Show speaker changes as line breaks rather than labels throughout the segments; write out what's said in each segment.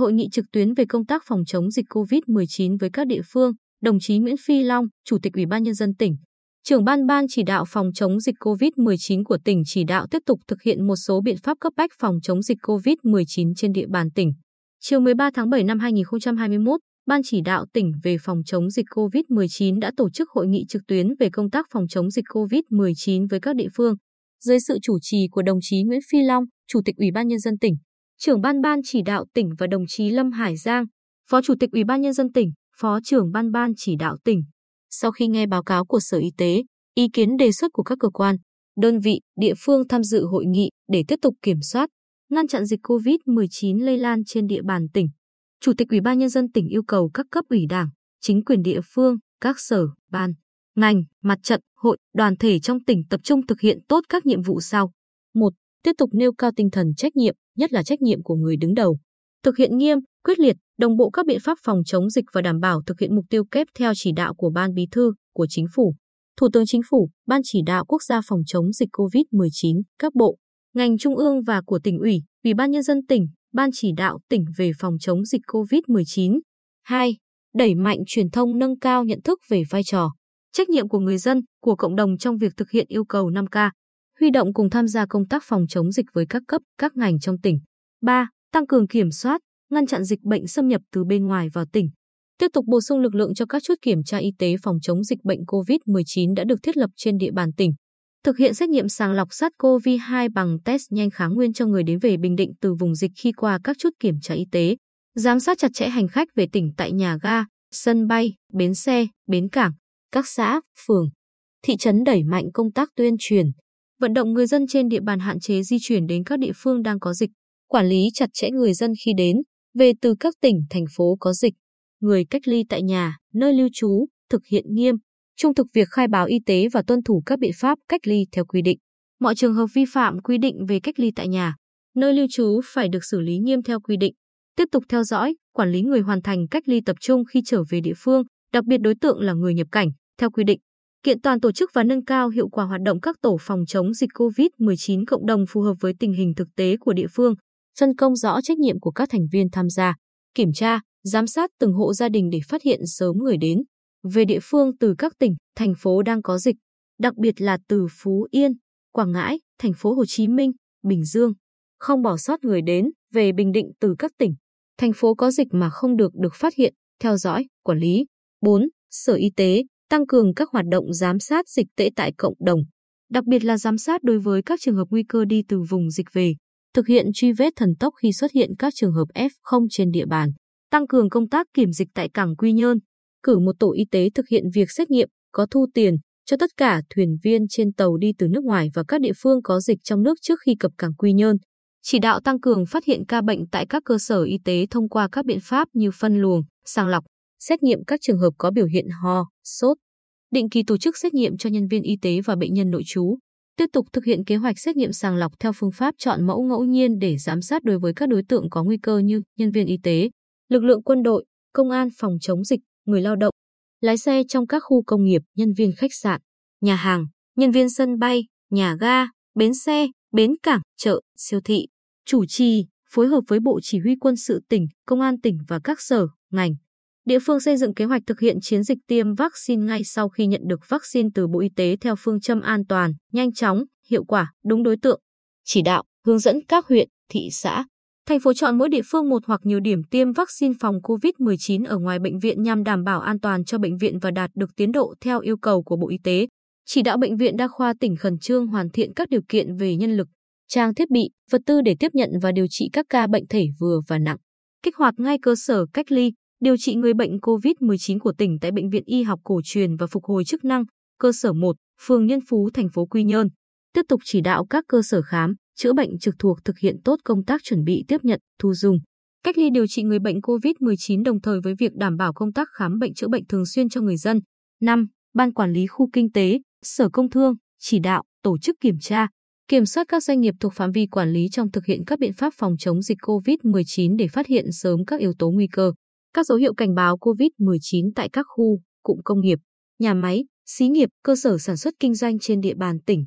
hội nghị trực tuyến về công tác phòng chống dịch COVID-19 với các địa phương, đồng chí Nguyễn Phi Long, Chủ tịch Ủy ban Nhân dân tỉnh, trưởng ban ban chỉ đạo phòng chống dịch COVID-19 của tỉnh chỉ đạo tiếp tục thực hiện một số biện pháp cấp bách phòng chống dịch COVID-19 trên địa bàn tỉnh. Chiều 13 tháng 7 năm 2021, Ban chỉ đạo tỉnh về phòng chống dịch COVID-19 đã tổ chức hội nghị trực tuyến về công tác phòng chống dịch COVID-19 với các địa phương, dưới sự chủ trì của đồng chí Nguyễn Phi Long, Chủ tịch Ủy ban Nhân dân tỉnh, trưởng ban ban chỉ đạo tỉnh và đồng chí Lâm Hải Giang, Phó Chủ tịch Ủy ban Nhân dân tỉnh, Phó trưởng ban ban chỉ đạo tỉnh. Sau khi nghe báo cáo của Sở Y tế, ý kiến đề xuất của các cơ quan, đơn vị, địa phương tham dự hội nghị để tiếp tục kiểm soát, ngăn chặn dịch COVID-19 lây lan trên địa bàn tỉnh. Chủ tịch Ủy ban Nhân dân tỉnh yêu cầu các cấp ủy đảng, chính quyền địa phương, các sở, ban, ngành, mặt trận, hội, đoàn thể trong tỉnh tập trung thực hiện tốt các nhiệm vụ sau. 1. Tiếp tục nêu cao tinh thần trách nhiệm, nhất là trách nhiệm của người đứng đầu. Thực hiện nghiêm, quyết liệt, đồng bộ các biện pháp phòng chống dịch và đảm bảo thực hiện mục tiêu kép theo chỉ đạo của Ban Bí thư, của Chính phủ. Thủ tướng Chính phủ, Ban chỉ đạo quốc gia phòng chống dịch COVID-19, các bộ, ngành trung ương và của tỉnh ủy, Ủy ban nhân dân tỉnh, Ban chỉ đạo tỉnh về phòng chống dịch COVID-19. 2. Đẩy mạnh truyền thông nâng cao nhận thức về vai trò, trách nhiệm của người dân, của cộng đồng trong việc thực hiện yêu cầu 5K, huy động cùng tham gia công tác phòng chống dịch với các cấp, các ngành trong tỉnh. 3. Tăng cường kiểm soát, ngăn chặn dịch bệnh xâm nhập từ bên ngoài vào tỉnh. Tiếp tục bổ sung lực lượng cho các chốt kiểm tra y tế phòng chống dịch bệnh COVID-19 đã được thiết lập trên địa bàn tỉnh. Thực hiện xét nghiệm sàng lọc SARS-CoV-2 bằng test nhanh kháng nguyên cho người đến về Bình Định từ vùng dịch khi qua các chốt kiểm tra y tế. Giám sát chặt chẽ hành khách về tỉnh tại nhà ga, sân bay, bến xe, bến cảng, các xã, phường, thị trấn đẩy mạnh công tác tuyên truyền, vận động người dân trên địa bàn hạn chế di chuyển đến các địa phương đang có dịch, quản lý chặt chẽ người dân khi đến, về từ các tỉnh, thành phố có dịch, người cách ly tại nhà, nơi lưu trú, thực hiện nghiêm, trung thực việc khai báo y tế và tuân thủ các biện pháp cách ly theo quy định. Mọi trường hợp vi phạm quy định về cách ly tại nhà, nơi lưu trú phải được xử lý nghiêm theo quy định. Tiếp tục theo dõi, quản lý người hoàn thành cách ly tập trung khi trở về địa phương, đặc biệt đối tượng là người nhập cảnh, theo quy định. Kiện toàn tổ chức và nâng cao hiệu quả hoạt động các tổ phòng chống dịch COVID-19 cộng đồng phù hợp với tình hình thực tế của địa phương, phân công rõ trách nhiệm của các thành viên tham gia, kiểm tra, giám sát từng hộ gia đình để phát hiện sớm người đến về địa phương từ các tỉnh, thành phố đang có dịch, đặc biệt là từ Phú Yên, Quảng Ngãi, thành phố Hồ Chí Minh, Bình Dương, không bỏ sót người đến về Bình Định từ các tỉnh, thành phố có dịch mà không được được phát hiện, theo dõi, quản lý. 4. Sở Y tế tăng cường các hoạt động giám sát dịch tễ tại cộng đồng, đặc biệt là giám sát đối với các trường hợp nguy cơ đi từ vùng dịch về, thực hiện truy vết thần tốc khi xuất hiện các trường hợp F0 trên địa bàn, tăng cường công tác kiểm dịch tại cảng Quy Nhơn, cử một tổ y tế thực hiện việc xét nghiệm, có thu tiền cho tất cả thuyền viên trên tàu đi từ nước ngoài và các địa phương có dịch trong nước trước khi cập cảng Quy Nhơn. Chỉ đạo tăng cường phát hiện ca bệnh tại các cơ sở y tế thông qua các biện pháp như phân luồng, sàng lọc, xét nghiệm các trường hợp có biểu hiện ho, sốt. Định kỳ tổ chức xét nghiệm cho nhân viên y tế và bệnh nhân nội trú. Tiếp tục thực hiện kế hoạch xét nghiệm sàng lọc theo phương pháp chọn mẫu ngẫu nhiên để giám sát đối với các đối tượng có nguy cơ như nhân viên y tế, lực lượng quân đội, công an phòng chống dịch, người lao động, lái xe trong các khu công nghiệp, nhân viên khách sạn, nhà hàng, nhân viên sân bay, nhà ga, bến xe, bến cảng, chợ, siêu thị, chủ trì, phối hợp với Bộ Chỉ huy quân sự tỉnh, Công an tỉnh và các sở, ngành. Địa phương xây dựng kế hoạch thực hiện chiến dịch tiêm vaccine ngay sau khi nhận được vaccine từ Bộ Y tế theo phương châm an toàn, nhanh chóng, hiệu quả, đúng đối tượng. Chỉ đạo, hướng dẫn các huyện, thị xã, Thành phố chọn mỗi địa phương một hoặc nhiều điểm tiêm vaccine phòng COVID-19 ở ngoài bệnh viện nhằm đảm bảo an toàn cho bệnh viện và đạt được tiến độ theo yêu cầu của Bộ Y tế. Chỉ đạo bệnh viện đa khoa tỉnh khẩn trương hoàn thiện các điều kiện về nhân lực, trang thiết bị, vật tư để tiếp nhận và điều trị các ca bệnh thể vừa và nặng. Kích hoạt ngay cơ sở cách ly, điều trị người bệnh COVID-19 của tỉnh tại Bệnh viện Y học cổ truyền và phục hồi chức năng, cơ sở 1, phường Nhân Phú, thành phố Quy Nhơn. Tiếp tục chỉ đạo các cơ sở khám, chữa bệnh trực thuộc thực hiện tốt công tác chuẩn bị tiếp nhận, thu dung, cách ly điều trị người bệnh COVID-19 đồng thời với việc đảm bảo công tác khám bệnh chữa bệnh thường xuyên cho người dân. 5. Ban quản lý khu kinh tế, Sở Công Thương, chỉ đạo, tổ chức kiểm tra, kiểm soát các doanh nghiệp thuộc phạm vi quản lý trong thực hiện các biện pháp phòng chống dịch COVID-19 để phát hiện sớm các yếu tố nguy cơ, các dấu hiệu cảnh báo COVID-19 tại các khu, cụm công nghiệp, nhà máy, xí nghiệp, cơ sở sản xuất kinh doanh trên địa bàn tỉnh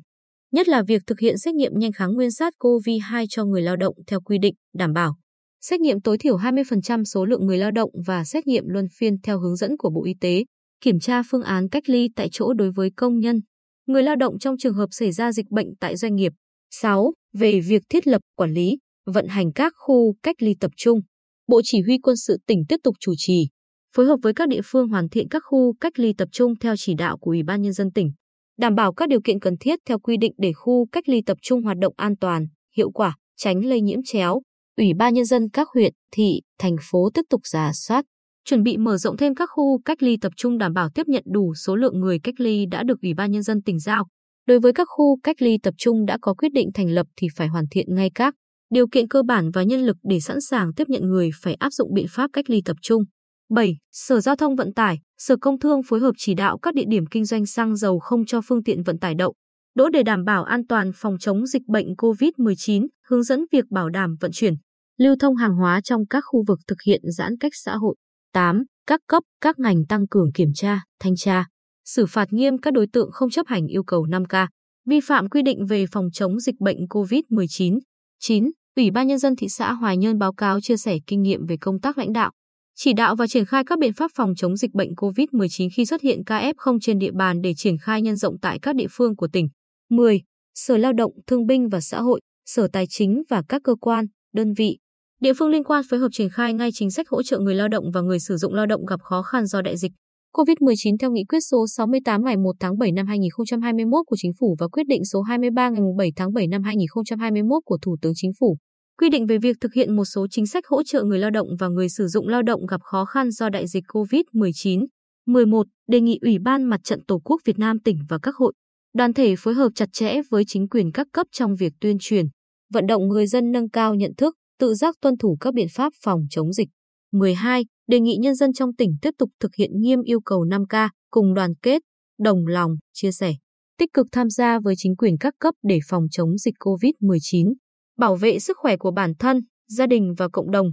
nhất là việc thực hiện xét nghiệm nhanh kháng nguyên SARS-CoV-2 cho người lao động theo quy định, đảm bảo xét nghiệm tối thiểu 20% số lượng người lao động và xét nghiệm luân phiên theo hướng dẫn của Bộ Y tế, kiểm tra phương án cách ly tại chỗ đối với công nhân, người lao động trong trường hợp xảy ra dịch bệnh tại doanh nghiệp. 6. Về việc thiết lập, quản lý, vận hành các khu cách ly tập trung. Bộ Chỉ huy quân sự tỉnh tiếp tục chủ trì, phối hợp với các địa phương hoàn thiện các khu cách ly tập trung theo chỉ đạo của Ủy ban Nhân dân tỉnh, đảm bảo các điều kiện cần thiết theo quy định để khu cách ly tập trung hoạt động an toàn, hiệu quả, tránh lây nhiễm chéo. Ủy ban Nhân dân các huyện, thị, thành phố tiếp tục giả soát, chuẩn bị mở rộng thêm các khu cách ly tập trung đảm bảo tiếp nhận đủ số lượng người cách ly đã được Ủy ban Nhân dân tỉnh giao. Đối với các khu cách ly tập trung đã có quyết định thành lập thì phải hoàn thiện ngay các điều kiện cơ bản và nhân lực để sẵn sàng tiếp nhận người phải áp dụng biện pháp cách ly tập trung. 7. Sở Giao thông Vận tải, Sở Công Thương phối hợp chỉ đạo các địa điểm kinh doanh xăng dầu không cho phương tiện vận tải đậu, đỗ để đảm bảo an toàn phòng chống dịch bệnh COVID-19, hướng dẫn việc bảo đảm vận chuyển, lưu thông hàng hóa trong các khu vực thực hiện giãn cách xã hội. 8. Các cấp, các ngành tăng cường kiểm tra, thanh tra, xử phạt nghiêm các đối tượng không chấp hành yêu cầu 5K, vi phạm quy định về phòng chống dịch bệnh COVID-19. 9. Ủy ban Nhân dân thị xã Hoài Nhơn báo cáo chia sẻ kinh nghiệm về công tác lãnh đạo, chỉ đạo và triển khai các biện pháp phòng chống dịch bệnh COVID-19 khi xuất hiện ca F0 trên địa bàn để triển khai nhân rộng tại các địa phương của tỉnh. 10. Sở Lao động, Thương binh và Xã hội, Sở Tài chính và các cơ quan, đơn vị, địa phương liên quan phối hợp triển khai ngay chính sách hỗ trợ người lao động và người sử dụng lao động gặp khó khăn do đại dịch COVID-19 theo nghị quyết số 68 ngày 1 tháng 7 năm 2021 của Chính phủ và quyết định số 23 ngày 7 tháng 7 năm 2021 của Thủ tướng Chính phủ quy định về việc thực hiện một số chính sách hỗ trợ người lao động và người sử dụng lao động gặp khó khăn do đại dịch COVID-19. 11. Đề nghị Ủy ban Mặt trận Tổ quốc Việt Nam tỉnh và các hội, đoàn thể phối hợp chặt chẽ với chính quyền các cấp trong việc tuyên truyền, vận động người dân nâng cao nhận thức, tự giác tuân thủ các biện pháp phòng chống dịch. 12. Đề nghị nhân dân trong tỉnh tiếp tục thực hiện nghiêm yêu cầu 5K, cùng đoàn kết, đồng lòng, chia sẻ, tích cực tham gia với chính quyền các cấp để phòng chống dịch COVID-19 bảo vệ sức khỏe của bản thân, gia đình và cộng đồng.